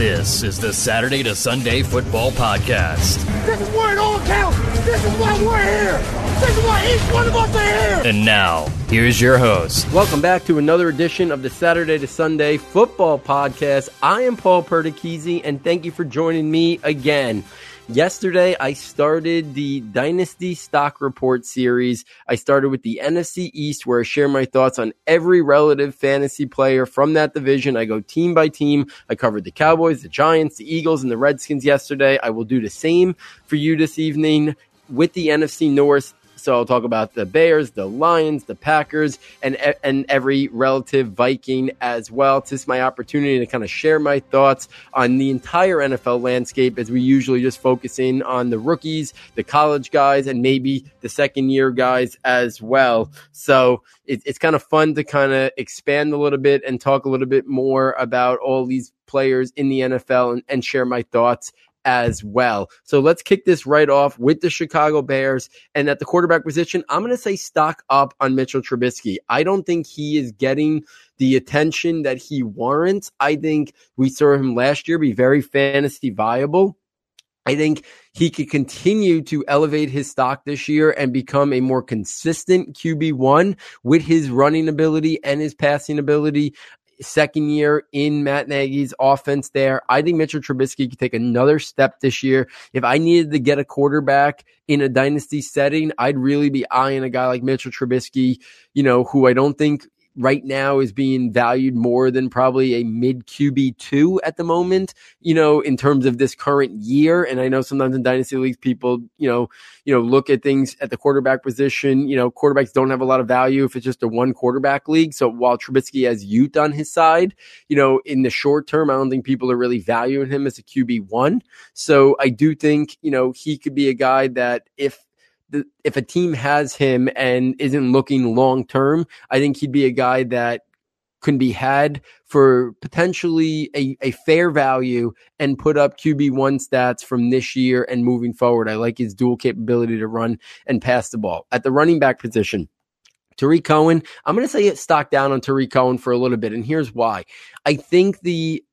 This is the Saturday to Sunday Football Podcast. This is where it all counts. This is why we're here. This is why each one of us are here. And now, here's your host. Welcome back to another edition of the Saturday to Sunday Football Podcast. I am Paul Perticchese, and thank you for joining me again. Yesterday, I started the Dynasty Stock Report series. I started with the NFC East, where I share my thoughts on every relative fantasy player from that division. I go team by team. I covered the Cowboys, the Giants, the Eagles, and the Redskins yesterday. I will do the same for you this evening with the NFC North. So I'll talk about the Bears, the Lions, the Packers, and and every relative Viking as well. It's just my opportunity to kind of share my thoughts on the entire NFL landscape as we usually just focus in on the rookies, the college guys, and maybe the second year guys as well. So it, it's kind of fun to kind of expand a little bit and talk a little bit more about all these players in the NFL and, and share my thoughts as well. So let's kick this right off with the Chicago Bears. And at the quarterback position, I'm going to say stock up on Mitchell Trubisky. I don't think he is getting the attention that he warrants. I think we saw him last year be very fantasy viable. I think he could continue to elevate his stock this year and become a more consistent QB1 with his running ability and his passing ability second year in Matt Nagy's offense there. I think Mitchell Trubisky could take another step this year. If I needed to get a quarterback in a dynasty setting, I'd really be eyeing a guy like Mitchell Trubisky, you know, who I don't think right now is being valued more than probably a mid QB two at the moment, you know, in terms of this current year. And I know sometimes in dynasty leagues, people, you know, you know, look at things at the quarterback position. You know, quarterbacks don't have a lot of value if it's just a one quarterback league. So while Trubisky has youth on his side, you know, in the short term, I don't think people are really valuing him as a QB one. So I do think, you know, he could be a guy that if if a team has him and isn't looking long term, I think he'd be a guy that can be had for potentially a, a fair value and put up QB1 stats from this year and moving forward. I like his dual capability to run and pass the ball. At the running back position, Tarik Cohen, I'm going to say it stock down on Tarik Cohen for a little bit. And here's why. I think the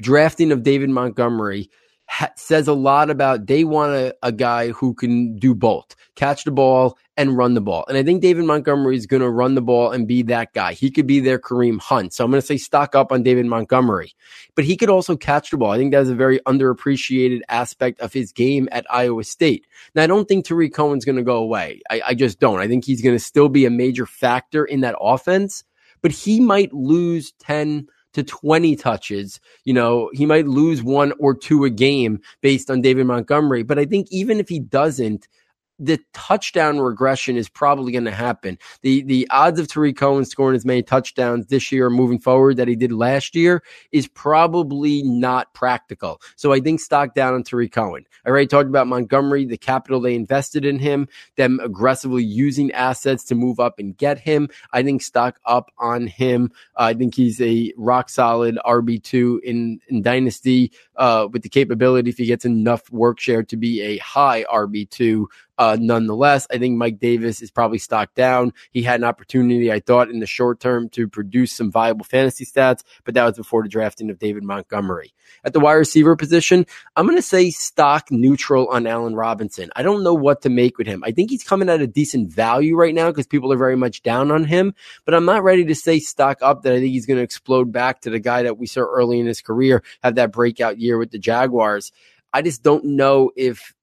drafting of David Montgomery ha- says a lot about they want a, a guy who can do both catch the ball and run the ball. And I think David Montgomery is going to run the ball and be that guy. He could be their Kareem Hunt. So I'm going to say stock up on David Montgomery, but he could also catch the ball. I think that's a very underappreciated aspect of his game at Iowa State. Now, I don't think Tarik Cohen's going to go away. I, I just don't. I think he's going to still be a major factor in that offense, but he might lose 10, to 20 touches. You know, he might lose one or two a game based on David Montgomery. But I think even if he doesn't, the touchdown regression is probably going to happen. The the odds of Tarik Cohen scoring as many touchdowns this year moving forward that he did last year is probably not practical. So I think stock down on Tarik Cohen. I already talked about Montgomery, the capital they invested in him, them aggressively using assets to move up and get him. I think stock up on him. Uh, I think he's a rock solid RB two in in dynasty uh, with the capability if he gets enough work share to be a high RB two uh, nonetheless, I think Mike Davis is probably stocked down. He had an opportunity, I thought, in the short term to produce some viable fantasy stats, but that was before the drafting of David Montgomery. At the wide receiver position, I'm going to say stock neutral on Allen Robinson. I don't know what to make with him. I think he's coming at a decent value right now because people are very much down on him, but I'm not ready to say stock up that I think he's going to explode back to the guy that we saw early in his career, have that breakout year with the Jaguars. I just don't know if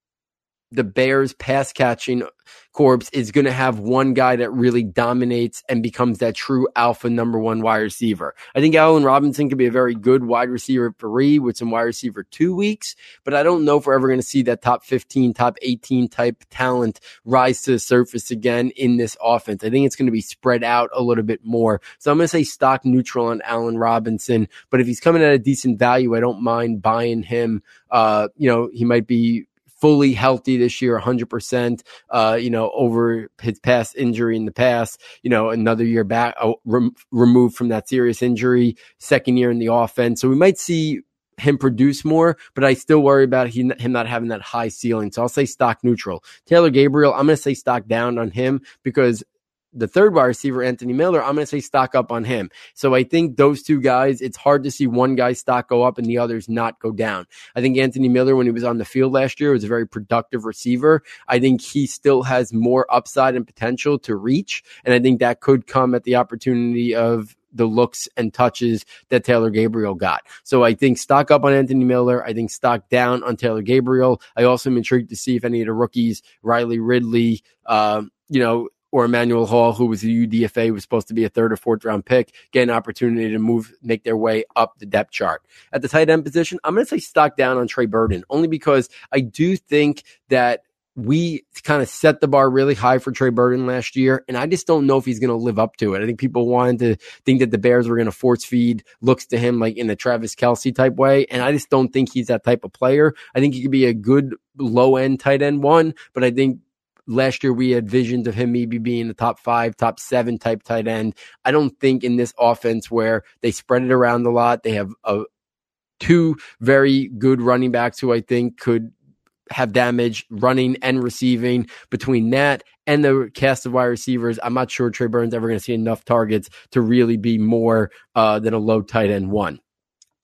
the Bears pass catching corps is going to have one guy that really dominates and becomes that true alpha number one wide receiver. I think Allen Robinson could be a very good wide receiver three with some wide receiver two weeks, but I don't know if we're ever going to see that top 15, top 18 type talent rise to the surface again in this offense. I think it's going to be spread out a little bit more. So I'm going to say stock neutral on Allen Robinson, but if he's coming at a decent value, I don't mind buying him. Uh, you know, he might be fully healthy this year, 100%, uh, you know, over his past injury in the past, you know, another year back, uh, rem- removed from that serious injury, second year in the offense. So we might see him produce more, but I still worry about he, him not having that high ceiling. So I'll say stock neutral. Taylor Gabriel, I'm going to say stock down on him because the third wide receiver, Anthony Miller, I'm going to say stock up on him. So I think those two guys, it's hard to see one guy's stock go up and the others not go down. I think Anthony Miller, when he was on the field last year, was a very productive receiver. I think he still has more upside and potential to reach. And I think that could come at the opportunity of the looks and touches that Taylor Gabriel got. So I think stock up on Anthony Miller. I think stock down on Taylor Gabriel. I also am intrigued to see if any of the rookies, Riley Ridley, uh, you know, or Emmanuel Hall, who was the UDFA, was supposed to be a third or fourth round pick, get an opportunity to move, make their way up the depth chart. At the tight end position, I'm going to say stock down on Trey Burton, only because I do think that we kind of set the bar really high for Trey Burton last year, and I just don't know if he's going to live up to it. I think people wanted to think that the Bears were going to force feed looks to him like in the Travis Kelce type way, and I just don't think he's that type of player. I think he could be a good low end tight end one, but I think last year we had visions of him maybe being the top five, top seven type tight end. I don't think in this offense where they spread it around a lot, they have a two very good running backs who I think could have damage running and receiving between that and the cast of wide receivers. I'm not sure Trey Burton's ever going to see enough targets to really be more uh, than a low tight end one.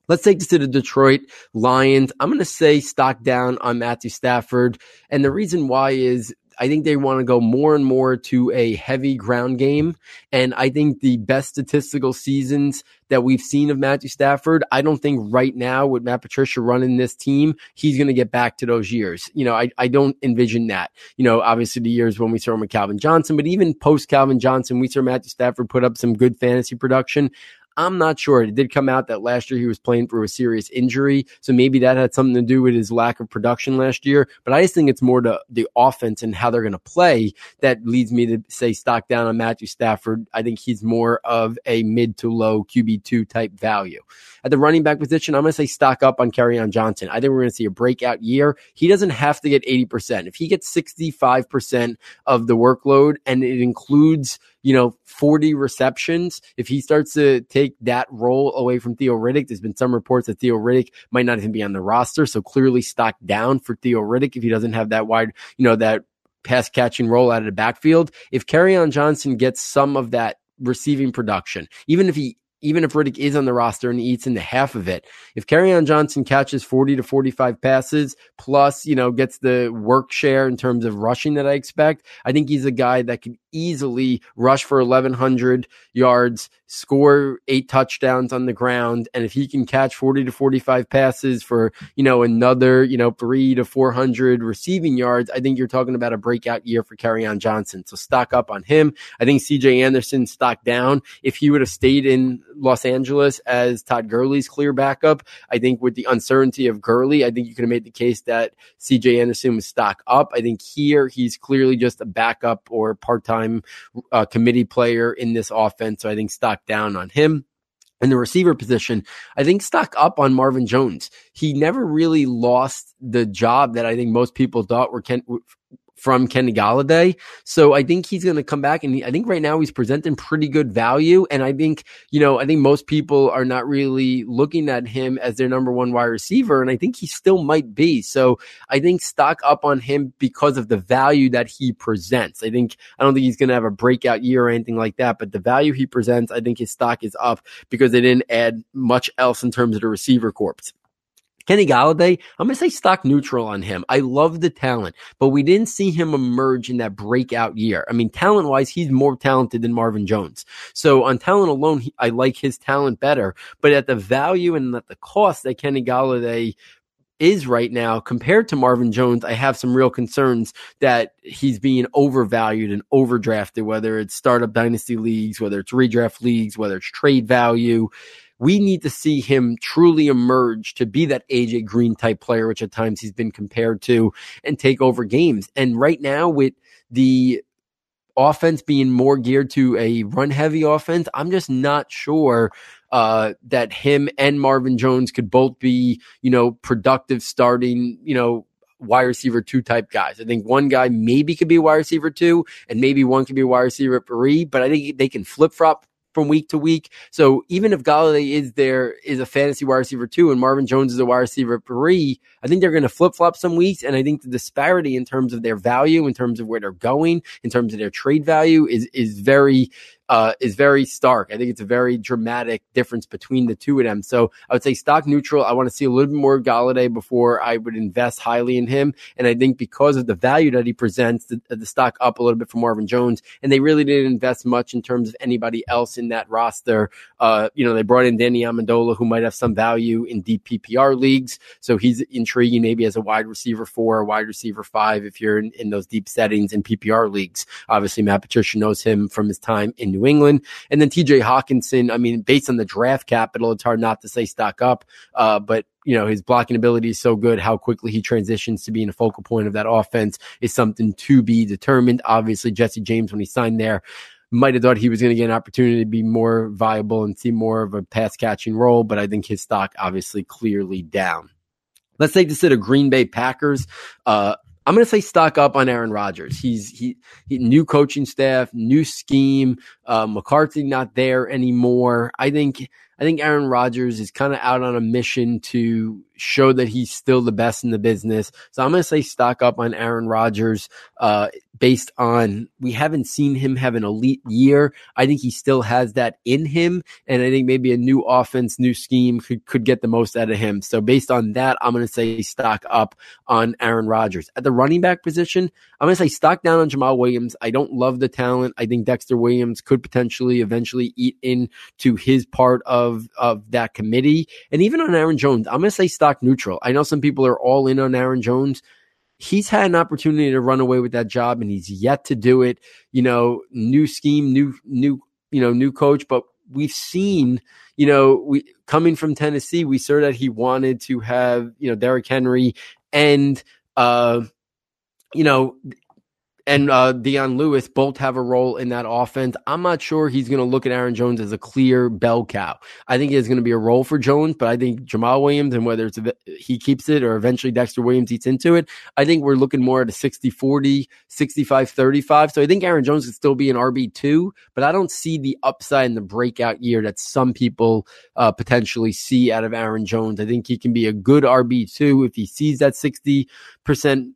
Let's take this to the Detroit Lions. I'm going to say stock down on Matthew Stafford. And the reason why is I think they want to go more and more to a heavy ground game. And I think the best statistical seasons that we've seen of Matthew Stafford, I don't think right now with Matt Patricia running this team, he's going to get back to those years. You know, I, I don't envision that. You know, obviously the years when we saw him with Calvin Johnson, but even post Calvin Johnson, we saw Matthew Stafford put up some good fantasy production. I'm not sure. It did come out that last year he was playing through a serious injury. So maybe that had something to do with his lack of production last year. But I just think it's more to the offense and how they're going to play that leads me to say stock down on Matthew Stafford. I think he's more of a mid to low QB2 type value. At the running back position, I'm going to say stock up on Kerryon Johnson. I think we're going to see a breakout year. He doesn't have to get 80%. If he gets 65% of the workload and it includes you know, 40 receptions. If he starts to take that role away from Theo Riddick, there's been some reports that Theo Riddick might not even be on the roster. So clearly stock down for Theo Riddick if he doesn't have that wide, you know, that pass catching role out of the backfield. If Kerryon Johnson gets some of that receiving production, even if he even if Riddick is on the roster and eats into half of it, if Kerryon Johnson catches 40 to 45 passes plus, you know, gets the work share in terms of rushing that I expect, I think he's a guy that can easily rush for 1100 yards, score eight touchdowns on the ground. And if he can catch 40 to 45 passes for, you know, another, you know, three to 400 receiving yards, I think you're talking about a breakout year for Kerryon Johnson. So stock up on him. I think CJ Anderson stock down. If he would have stayed in Los Angeles as Todd Gurley's clear backup, I think with the uncertainty of Gurley, I think you could have made the case that CJ Anderson was stock up. I think here he's clearly just a backup or part time uh, committee player in this offense. So I think stock down on him. In the receiver position, I think stock up on Marvin Jones. He never really lost the job that I think most people thought were Ken, from Kenny Golladay. So I think he's going to come back and I think right now he's presenting pretty good value. And I think, you know, I think most people are not really looking at him as their number one wide receiver. And I think he still might be. So I think stock up on him because of the value that he presents. I think, I don't think he's going to have a breakout year or anything like that, but the value he presents, I think his stock is up because they didn't add much else in terms of the receiver corps. Kenny Golladay, I'm going to say stock neutral on him. I love the talent, but we didn't see him emerge in that breakout year. I mean, talent wise, he's more talented than Marvin Jones. So on talent alone, he, I like his talent better, but at the value and at the cost that Kenny Golladay is right now compared to Marvin Jones, I have some real concerns that he's being overvalued and overdrafted, whether it's startup dynasty leagues, whether it's redraft leagues, whether it's trade value we need to see him truly emerge to be that AJ Green type player, which at times he's been compared to, and take over games. And right now, with the offense being more geared to a run heavy offense, I'm just not sure uh, that him and Marvin Jones could both be, you know, productive starting, you know, wide receiver two type guys. I think one guy maybe could be wide receiver two, and maybe one could be wide receiver three, but I think they can flip flop from week to week. So even if Golladay is there, is a fantasy wide receiver two, and Marvin Jones is a wide receiver three, I think they're going to flip flop some weeks. And I think the disparity in terms of their value, in terms of where they're going, in terms of their trade value, is is very uh, is very stark. I think it's a very dramatic difference between the two of them. So I would say stock neutral. I want to see a little bit more Golladay before I would invest highly in him. And I think because of the value that he presents, the, the stock up a little bit for Marvin Jones. And they really didn't invest much in terms of anybody else in that roster. Uh, you know, they brought in Danny Amendola, who might have some value in deep PPR leagues. So he's intriguing maybe as a wide receiver four or wide receiver five if you're in, in those deep settings in PPR leagues. Obviously, Matt Patricia knows him from his time in New New England. And then TJ Hockenson, I mean, based on the draft capital, it's hard not to say stock up. Uh, but you know, his blocking ability is so good. How quickly he transitions to being a focal point of that offense is something to be determined. Obviously, Jesse James, when he signed there, might have thought he was going to get an opportunity to be more viable and see more of a pass catching role, but I think his stock obviously clearly down. Let's take this to the Green Bay Packers. Uh, I'm going to say stock up on Aaron Rodgers. He's he, he new coaching staff, new scheme. Uh, McCarthy not there anymore. I think I think Aaron Rodgers is kind of out on a mission to show that he's still the best in the business. So I'm going to say stock up on Aaron Rodgers uh, based on we haven't seen him have an elite year. I think he still has that in him. And I think maybe a new offense, new scheme could, could get the most out of him. So based on that, I'm going to say stock up on Aaron Rodgers. At the running back position, I'm going to say stock down on Jamaal Williams. I don't love the talent. I think Dexter Williams could potentially eventually eat into his part of, of that committee. And even on Aaron Jones, I'm going to say stock neutral. I know some people are all in on Aaron Jones. He's had an opportunity to run away with that job and he's yet to do it. You know, new scheme, new, new, you know, new coach, but we've seen, you know, we coming from Tennessee, we saw that he wanted to have, you know, Derrick Henry and, uh, you know, and uh, Dion Lewis both have a role in that offense. I'm not sure he's going to look at Aaron Jones as a clear bell cow. I think there's going to be a role for Jones, but I think Jamaal Williams and whether it's he keeps it or eventually Dexter Williams eats into it, I think we're looking more at a 60 40, 65 35. So I think Aaron Jones could still be an RB2, but I don't see the upside in the breakout year that some people uh, potentially see out of Aaron Jones. I think he can be a good RB2 if he sees that 60%,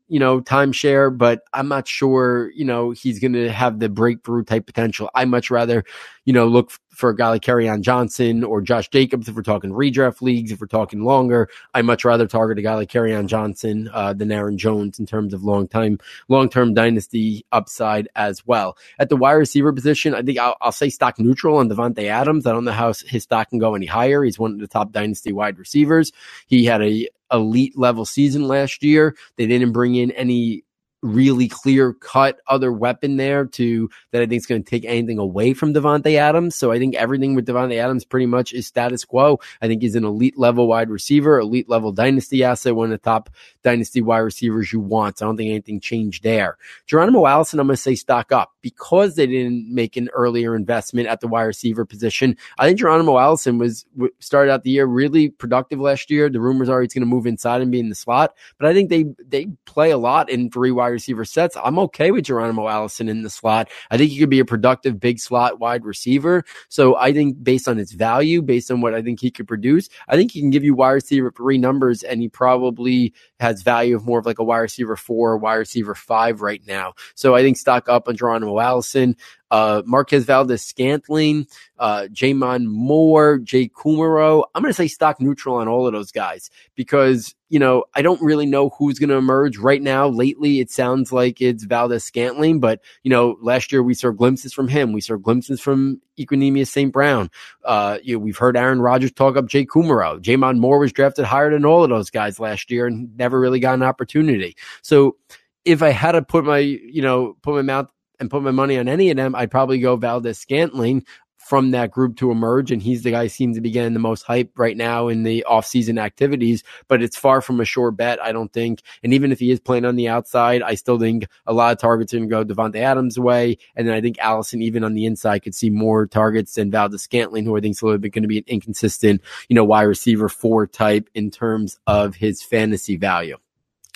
you know, timeshare, but I'm not sure sure, you know, he's going to have the breakthrough type potential. I much rather, you know, look for a guy like Kerryon Johnson or Josh Jacobs if we're talking redraft leagues. If we're talking longer, I much rather target a guy like Kerryon Johnson uh, than Aaron Jones in terms of long time, long term dynasty upside as well. At the wide receiver position, I think I'll, I'll say stock neutral on Davante Adams. I don't know how his stock can go any higher. He's one of the top dynasty wide receivers. He had a elite level season last year. They didn't bring in any really clear cut other weapon there to that I think is going to take anything away from Davante Adams. So I think everything with Davante Adams pretty much is status quo. I think he's an elite level wide receiver, elite level dynasty asset, one of the top dynasty wide receivers you want. So I don't think anything changed there. Geronimo Allison, I'm going to say stock up because they didn't make an earlier investment at the wide receiver position. I think Geronimo Allison was started out the year really productive last year. The rumors are he's going to move inside and be in the slot, but I think they they play a lot in three wide receiver sets. I'm okay with Geronimo Allison in the slot. I think he could be a productive big slot wide receiver. So I think based on its value, based on what I think he could produce, I think he can give you wide receiver three numbers and he probably has value of more of like a wide receiver four, wide receiver five right now. So I think stock up on Geronimo Allison uh, Marquez Valdes Scantling, uh, J'Mon Moore, Jake Kumerow. I'm going to say stock neutral on all of those guys because, you know, I don't really know who's going to emerge right now. Lately, it sounds like it's Valdes Scantling, but, you know, last year we saw glimpses from him. We saw glimpses from Equanimeous St. Brown. Uh, you know, we've heard Aaron Rodgers talk up Jake Kumerow. J'Mon Moore was drafted higher than all of those guys last year and never really got an opportunity. So, if I had to put my, you know, put my mouth and put my money on any of them, I'd probably go Valdes Scantling from that group to emerge. And he's the guy seems to be getting the most hype right now in the offseason activities, but it's far from a sure bet, I don't think. And even if he is playing on the outside, I still think a lot of targets are going to go Davante Adams' way. And then I think Allison, even on the inside, could see more targets than Valdes Scantling, who I think is a little bit going to be an inconsistent, you know, wide receiver four type in terms of his fantasy value.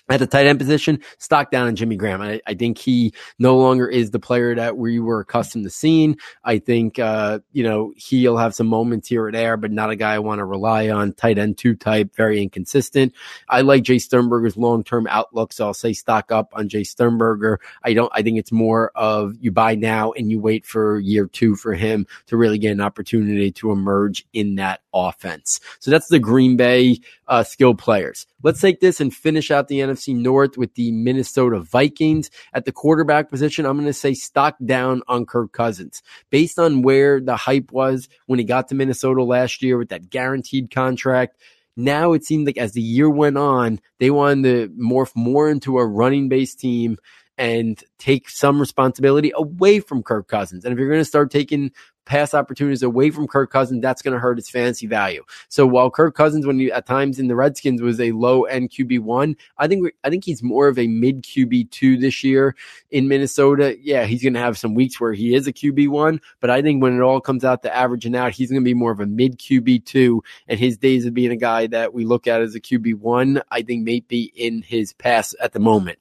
At the tight end position, stock down on Jimmy Graham. I, I, think he no longer is the player that we were accustomed to seeing. I think, uh, you know, he'll have some moments here or there, but not a guy I want to rely on. Tight end two type, very inconsistent. I like Jace Sternberger's long term outlook, so I'll say stock up on Jay Sternberger. I don't, I think it's more of you buy now and you wait for year two for him to really get an opportunity to emerge in that offense. So that's the Green Bay uh, skill players. Let's take this and finish out the NFC North with the Minnesota Vikings. At the quarterback position, I'm going to say stock down on Kirk Cousins. Based on where the hype was when he got to Minnesota last year with that guaranteed contract, now it seemed like as the year went on, they wanted to morph more into a running based team and take some responsibility away from Kirk Cousins. And if you're going to start taking pass opportunities away from Kirk Cousins, that's going to hurt his fantasy value. So while Kirk Cousins, when he at times in the Redskins was a low end QB one, I think I think he's more of a mid QB two this year in Minnesota. Yeah, he's going to have some weeks where he is a QB one, but I think when it all comes out to averaging out, he's going to be more of a mid QB two, and his days of being a guy that we look at as a QB one, I think may be in his pass at the moment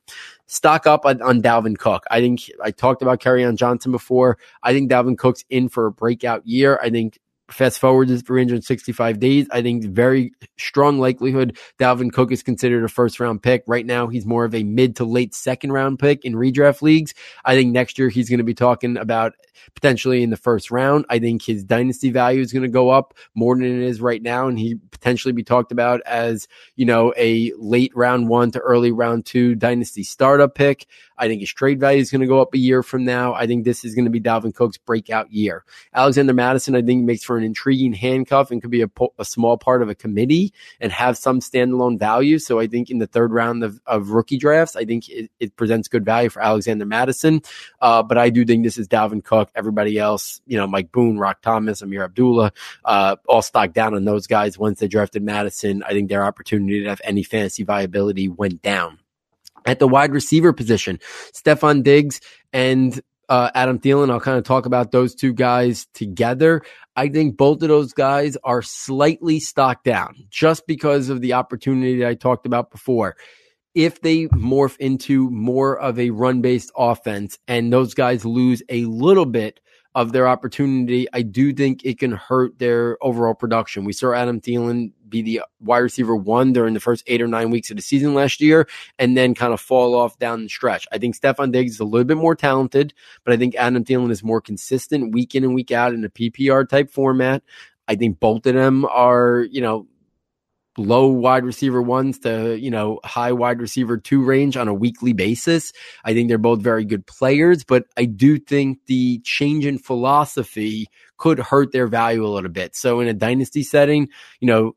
stock up on, on Dalvin Cook. I think I talked about Kerryon Johnson before. I think Dalvin Cook's in for a breakout year. I think fast forward to 365 days. I think very strong likelihood Dalvin Cook is considered a first round pick. Right now, he's more of a mid to late second round pick in redraft leagues. I think next year he's going to be talking about potentially in the first round. I think his dynasty value is going to go up more than it is right now, and he potentially be talked about as you know a late round one to early round two dynasty startup pick. I think his trade value is going to go up a year from now. I think this is going to be Dalvin Cook's breakout year. Alexander Mattison, I think, makes for an intriguing handcuff and could be a, a small part of a committee and have some standalone value. So I think in the third round of, of rookie drafts, I think it, it presents good value for Alexander Mattison. Uh, but I do think this is Dalvin Cook. Everybody else, you know, Mike Boone, Roc Thomas, Ameer Abdullah, uh, all stocked down on those guys once they drafted Mattison. I think their opportunity to have any fantasy viability went down. At the wide receiver position, Stefon Diggs and uh, Adam Thielen. I'll kind of talk about those two guys together. I think both of those guys are slightly stocked down just because of the opportunity that I talked about before. If they morph into more of a run based offense and those guys lose a little bit of their opportunity, I do think it can hurt their overall production. We saw Adam Thielen be the wide receiver one during the first eight or nine weeks of the season last year and then kind of fall off down the stretch. I think Stefon Diggs is a little bit more talented, but I think Adam Thielen is more consistent week in and week out in a PPR type format. I think both of them are, you know, low wide receiver ones to, you know, high wide receiver two range on a weekly basis. I think they're both very good players, but I do think the change in philosophy could hurt their value a little bit. So in a dynasty setting, you know,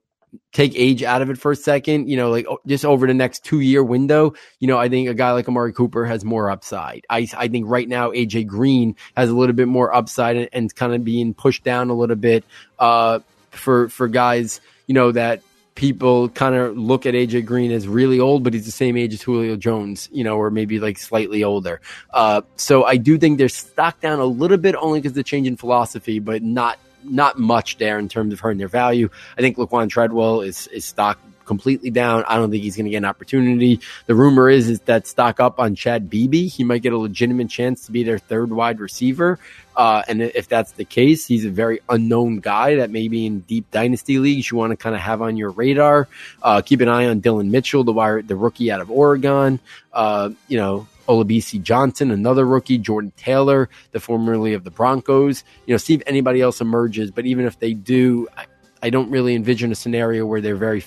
take age out of it for a second, you know, like just over the next two year window, you know, I think a guy like Amari Cooper has more upside. I, I think right now AJ Green has a little bit more upside and, and kind of being pushed down a little bit, uh, for, for guys, you know, that people kind of look at AJ Green as really old, but he's the same age as Julio Jones, you know, or maybe like slightly older. Uh, so I do think they're stock down a little bit only because the change in philosophy, but not not much there in terms of hurting their value. I think Laquan Treadwell is is stock completely down. I don't think he's going to get an opportunity. The rumor is is that stock up on Chad Beebe. He might get a legitimate chance to be their third wide receiver. Uh, and if that's the case, he's a very unknown guy that maybe in deep dynasty leagues you want to kind of have on your radar. Uh, keep an eye on Dillon Mitchell, the wire, the rookie out of Oregon. Uh, you know, Olabisi Johnson, another rookie, Jordan Taylor, the formerly of the Broncos. You know, see if anybody else emerges. But even if they do, I, I don't really envision a scenario where they're very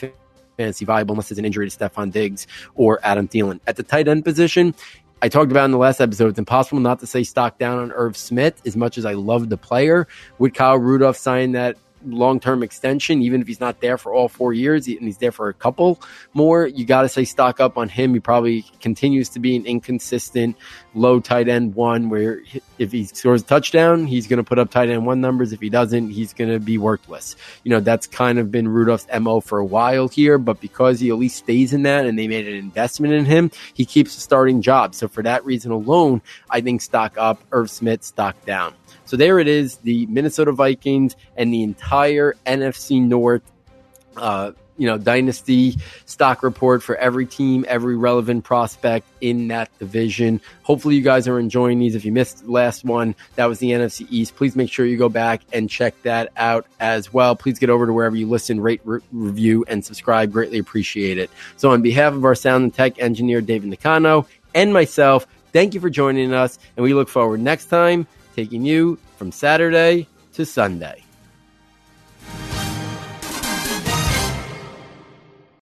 fantasy viable unless there's an injury to Stefon Diggs or Adam Thielen. At the tight end position, I talked about in the last episode, it's impossible not to say stock down on Irv Smith as much as I love the player. Would Kyle Rudolph sign that long term extension, even if he's not there for all four years and he's there for a couple more, you got to say stock up on him. He probably continues to be an inconsistent low tight end one where if he scores a touchdown, he's going to put up tight end one numbers. If he doesn't, he's going to be worthless. You know, that's kind of been Rudolph's MO for a while here, but because he at least stays in that and they made an investment in him, he keeps a starting job. So for that reason alone, I think stock up, Irv Smith stock down. So there it is, the Minnesota Vikings and the entire NFC North uh, you know dynasty stock report for every team, every relevant prospect in that division. Hopefully, you guys are enjoying these. If you missed the last one, that was the NFC East. Please make sure you go back and check that out as well. Please get over to wherever you listen, rate, re- review, and subscribe. Greatly appreciate it. So, on behalf of our sound and tech engineer David Nicano and myself, thank you for joining us, and we look forward next time taking you from Saturday to Sunday.